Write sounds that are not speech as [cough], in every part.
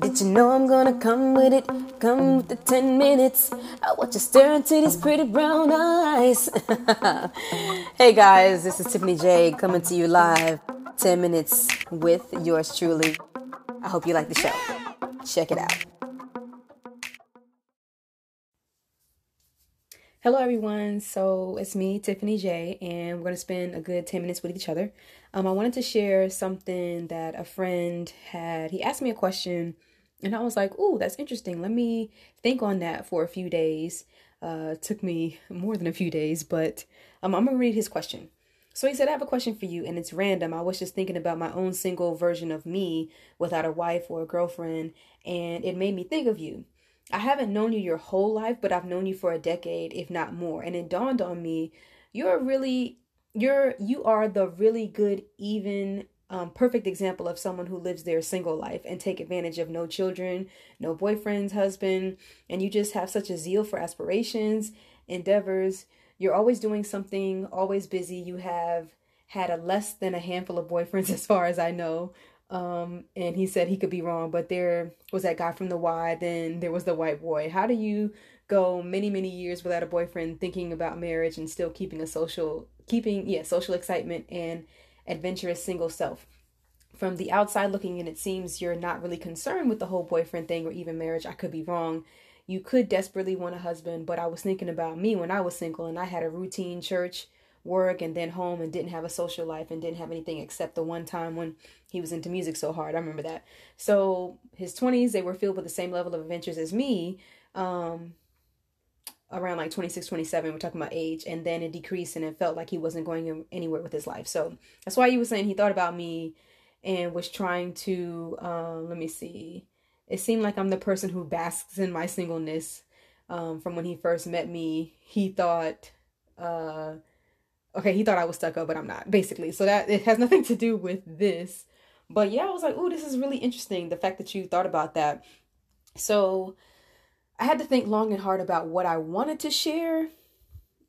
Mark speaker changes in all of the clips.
Speaker 1: Did you know I'm gonna come with it? Come with the 10 minutes. I watch you stare into these pretty brown eyes. [laughs] hey guys, this is Tiffany Jaye coming to you live. 10 minutes with yours truly. I hope you like the show. Check it out. Hello, everyone. So it's me, Tiffany Jaye, and we're going to spend a good 10 minutes with each other. Um, I wanted to share something that a friend had. He asked me a question, and I was like, Oh, that's interesting. Let me think on that for a few days. Uh, took me more than a few days, but um, I'm going to read his question. So he said, I have a question for you, and it's random. I was just thinking about my own single version of me without a wife or a girlfriend, and it made me think of you. I haven't known you your whole life, but I've known you for a decade, if not more. And it dawned on me, you're really you're you are the really good, even um, perfect example of someone who lives their single life and take advantage of no children, no boyfriends, husband, and you just have such a zeal for aspirations, endeavors. You're always doing something, always busy. You have had a less than a handful of boyfriends, [laughs] as far as I know. Um, and he said he could be wrong, but there was that guy from the Y, then there was the white boy. How do you go many, many years without a boyfriend thinking about marriage and still keeping a social keeping yeah, social excitement and adventurous single self? From the outside looking in, it seems you're not really concerned with the whole boyfriend thing or even marriage. I could be wrong. You could desperately want a husband, but I was thinking about me when I was single and I had a routine church work and then home and didn't have a social life and didn't have anything except the one time when he was into music so hard. I remember that. So his 20s, they were filled with the same level of adventures as me. Um, around like 26 27 we're talking about age and then it decreased and it felt like he wasn't going anywhere with his life so that's why he was saying he thought about me and was trying to uh, let me see it seemed like i'm the person who basks in my singleness um, from when he first met me he thought uh, okay, he thought I was stuck up, but I'm not, basically. So that it has [laughs] nothing to do with this. But yeah, I was like, oh, this is really interesting. The fact that you thought about that. So I had to think long and hard about what I wanted to share.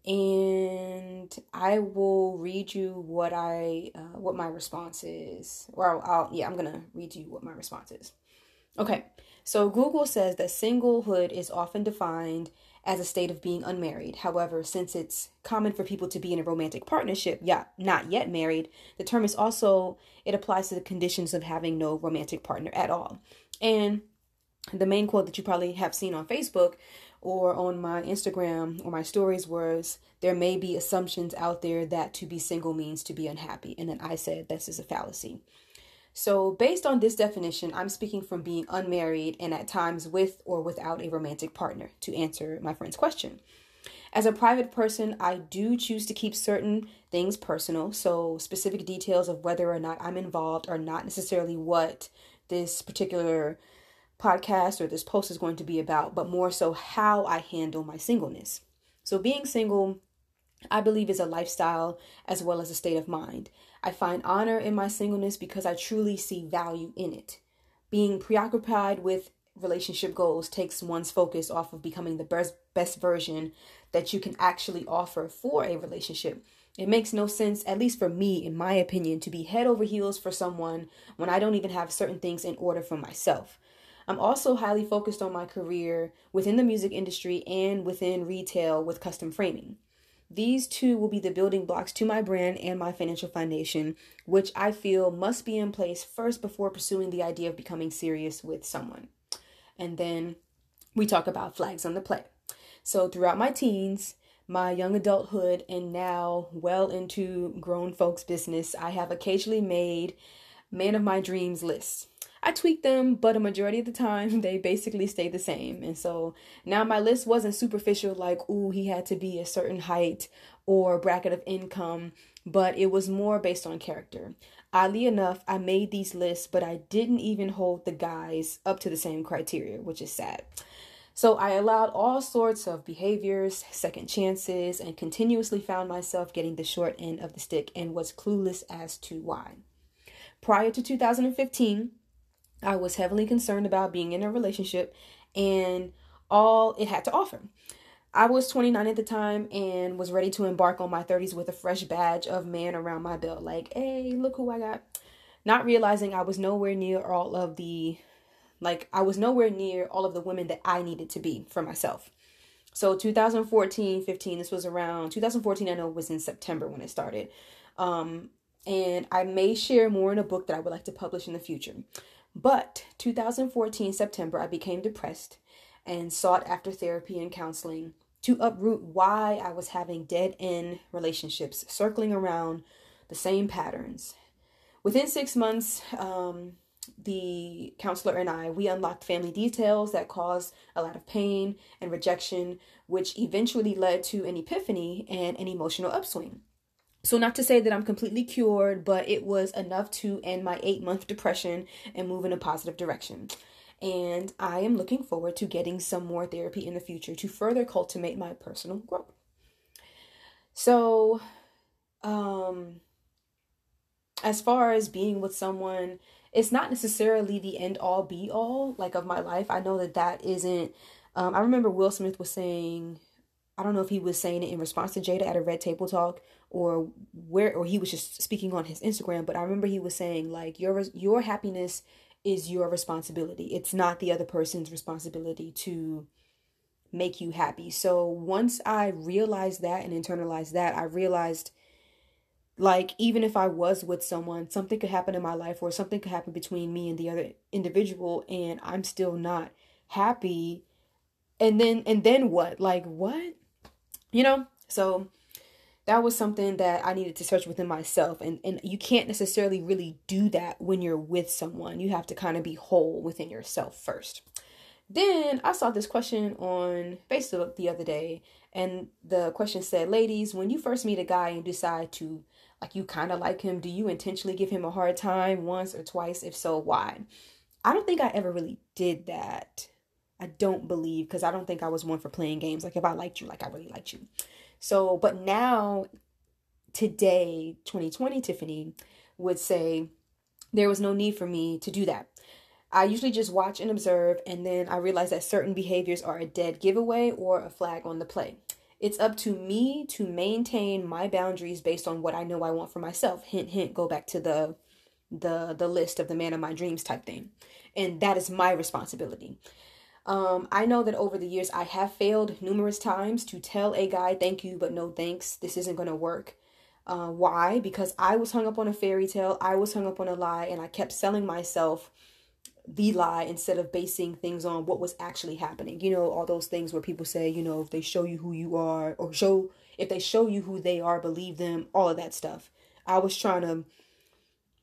Speaker 1: And I will read you what I uh, what my response is, or I'll, I'll yeah I'm gonna read you what my response is. Okay, so Google says that singlehood is often defined as a state of being unmarried. However, since it's common for people to be in a romantic partnership, yeah, not yet married, the term is also it applies to the conditions of having no romantic partner at all. And the main quote that you probably have seen on Facebook or on my Instagram or my stories was there may be assumptions out there that to be single means to be unhappy. And then I said this is a fallacy. So, based on this definition, I'm speaking from being unmarried and at times with or without a romantic partner to answer my friend's question. As a private person, I do choose to keep certain things personal, so specific details of whether or not I'm involved are not necessarily what this particular podcast or this post is going to be about, but more so how I handle my singleness. So, being single, I believe, is a lifestyle as well as a state of mind. I find honor in my singleness because I truly see value in it. Being preoccupied with relationship goals takes one's focus off of becoming the best, best version that you can actually offer for a relationship. It makes no sense, at least for me, in my opinion, to be head over heels for someone when I don't even have certain things in order for myself. I'm also highly focused on my career within the music industry and within retail with custom framing. These two will be the building blocks to my brand and my financial foundation, which I feel must be in place first before pursuing the idea of becoming serious with someone. And then we talk about flags on the play. So, throughout my teens, my young adulthood, and now well into grown folks' business, I have occasionally made man of my dreams list. I tweak them, but a majority of the time [laughs] they basically stay the same. And so now my list wasn't superficial, like, ooh, he had to be a certain height or bracket of income, but it was more based on character. Oddly enough, I made these lists, but I didn't even hold the guys up to the same criteria, which is sad. So I allowed all sorts of behaviors, second chances, and continuously found myself getting the short end of the stick and was clueless as to why. Prior to 2015, I was heavily concerned about being in a relationship and all it had to offer. I was 29 at the time and was ready to embark on my 30s with a fresh badge of man around my belt. Like, hey, look who I got. not realizing I was nowhere near all of the like I was nowhere near all of the women that I needed to be for myself. So 2014, 15, this was around 2014 I know was in September when it started. Um and I may share more in a book that I would like to publish in the future. But 2014 September I became depressed and sought after therapy and counseling to uproot why I was having dead end relationships circling around the same patterns. Within six months, um, the counselor and I, we unlocked family details that caused a lot of pain and rejection, which eventually led to an epiphany and an emotional upswing. So, not to say that I'm completely cured, but it was enough to end my eight month depression and move in a positive direction. And I am looking forward to getting some more therapy in the future to further cultivate my personal growth. So, um, as far as being with someone, it's not necessarily the end all be all like of my life. I know that that isn't. Um, I remember Will Smith was saying, I don't know if he was saying it in response to Jada at a Red Table Talk or where, or he was just speaking on his Instagram. But I remember he was saying like your your happiness is your responsibility. It's not the other person's responsibility to make you happy. So once I realized that and internalized that, I realized like even if I was with someone, something could happen in my life or something could happen between me and the other individual and I'm still not happy. And then and then what? Like what? You know? So that was something that I needed to search within myself. And, and you can't necessarily really do that when you're with someone. You have to kind of be whole within yourself first. Then I saw this question on Facebook the other day, and the question said, Ladies, when you first meet a guy and decide to, like, you kind of like him, do you intentionally give him a hard time once or twice? If so, why? I don't think I ever really did that. I don't believe, because I don't think I was one for playing games. Like, if I liked you, like, I really liked you. So, but now, today, 2020, Tiffany would say there was no need for me to do that. I usually just watch and observe, and then I realize that certain behaviors are a dead giveaway or a flag on the play. It's up to me to maintain my boundaries based on what I know I want for myself. Hint, hint, go back to the the the list of the man of my dreams type thing. And that is my responsibility. Um, I know that over the years I have failed numerous times to tell a guy, thank you, but no thanks. This isn't going to work. Uh, why? Because I was hung up on a fairy tale, I was hung up on a lie, and I kept selling myself the lie instead of basing things on what was actually happening. You know, all those things where people say, you know, if they show you who you are, or show, if they show you who they are, believe them, all of that stuff. I was trying to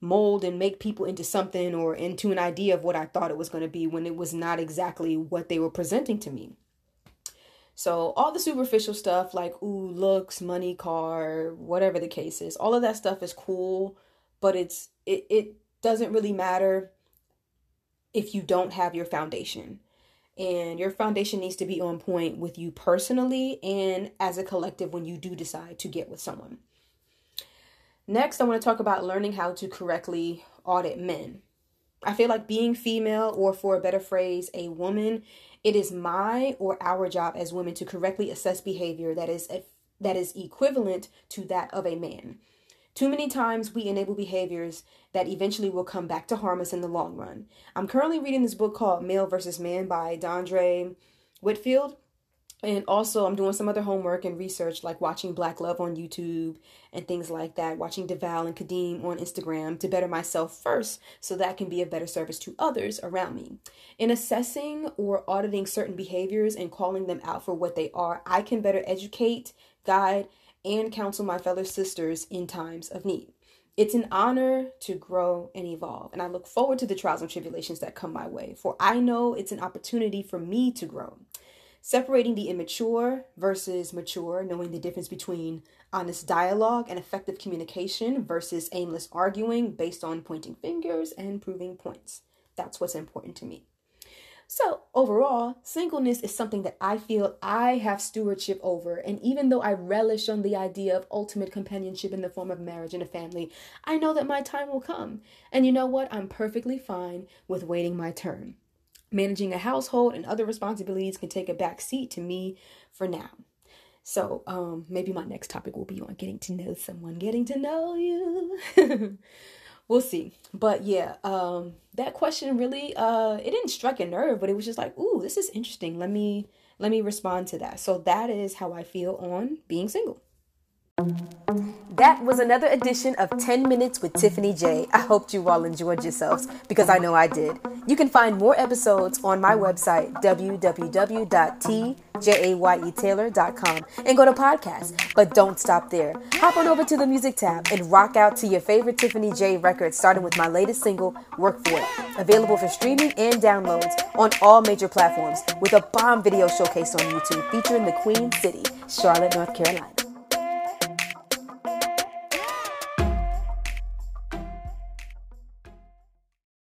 Speaker 1: mold and make people into something or into an idea of what I thought it was going to be when it was not exactly what they were presenting to me. So all the superficial stuff like ooh looks, money, car, whatever the case is, all of that stuff is cool, but it's it it doesn't really matter if you don't have your foundation. And your foundation needs to be on point with you personally and as a collective when you do decide to get with someone. Next, I want to talk about learning how to correctly audit men. I feel like being female, or for a better phrase, a woman, it is my or our job as women to correctly assess behavior that is that is equivalent to that of a man. Too many times we enable behaviors that eventually will come back to harm us in the long run. I'm currently reading this book called Male versus Man by Dondre Whitfield. And also, I'm doing some other homework and research, like watching Black Love on YouTube and things like that, watching Devale and Khadeen on Instagram to better myself first so that can be a better service to others around me. In assessing or auditing certain behaviors and calling them out for what they are, I can better educate, guide, and counsel my fellow sisters in times of need. It's an honor to grow and evolve, and I look forward to the trials and tribulations that come my way, for I know it's an opportunity for me to grow. Separating the immature versus mature, knowing the difference between honest dialogue and effective communication versus aimless arguing based on pointing fingers and proving points. That's what's important to me. So, overall, singleness is something that I feel I have stewardship over. And even though I relish on the idea of ultimate companionship in the form of marriage and a family, I know that my time will come. And you know what? I'm perfectly fine with waiting my turn. Managing a household and other responsibilities can take a back seat to me for now. So, um, maybe my next topic will be on getting to know someone, getting to know you. [laughs] we'll see. But yeah, um, that question really uh it didn't strike a nerve, but it was just like, ooh, this is interesting. Let me let me respond to that. So that is how I feel on being single. That was another edition of 10 Minutes with Tiffany Jaye. I hope you all enjoyed yourselves because I know I did. You can find more episodes on my website, www.tjayetaylor.com, and go to podcasts. But don't stop there. Hop on over to the music tab and rock out to your favorite Tiffany Jaye records, starting with my latest single, Work For It, available for streaming and downloads on all major platforms, with a bomb video showcase on YouTube featuring the Queen City, Charlotte, North Carolina.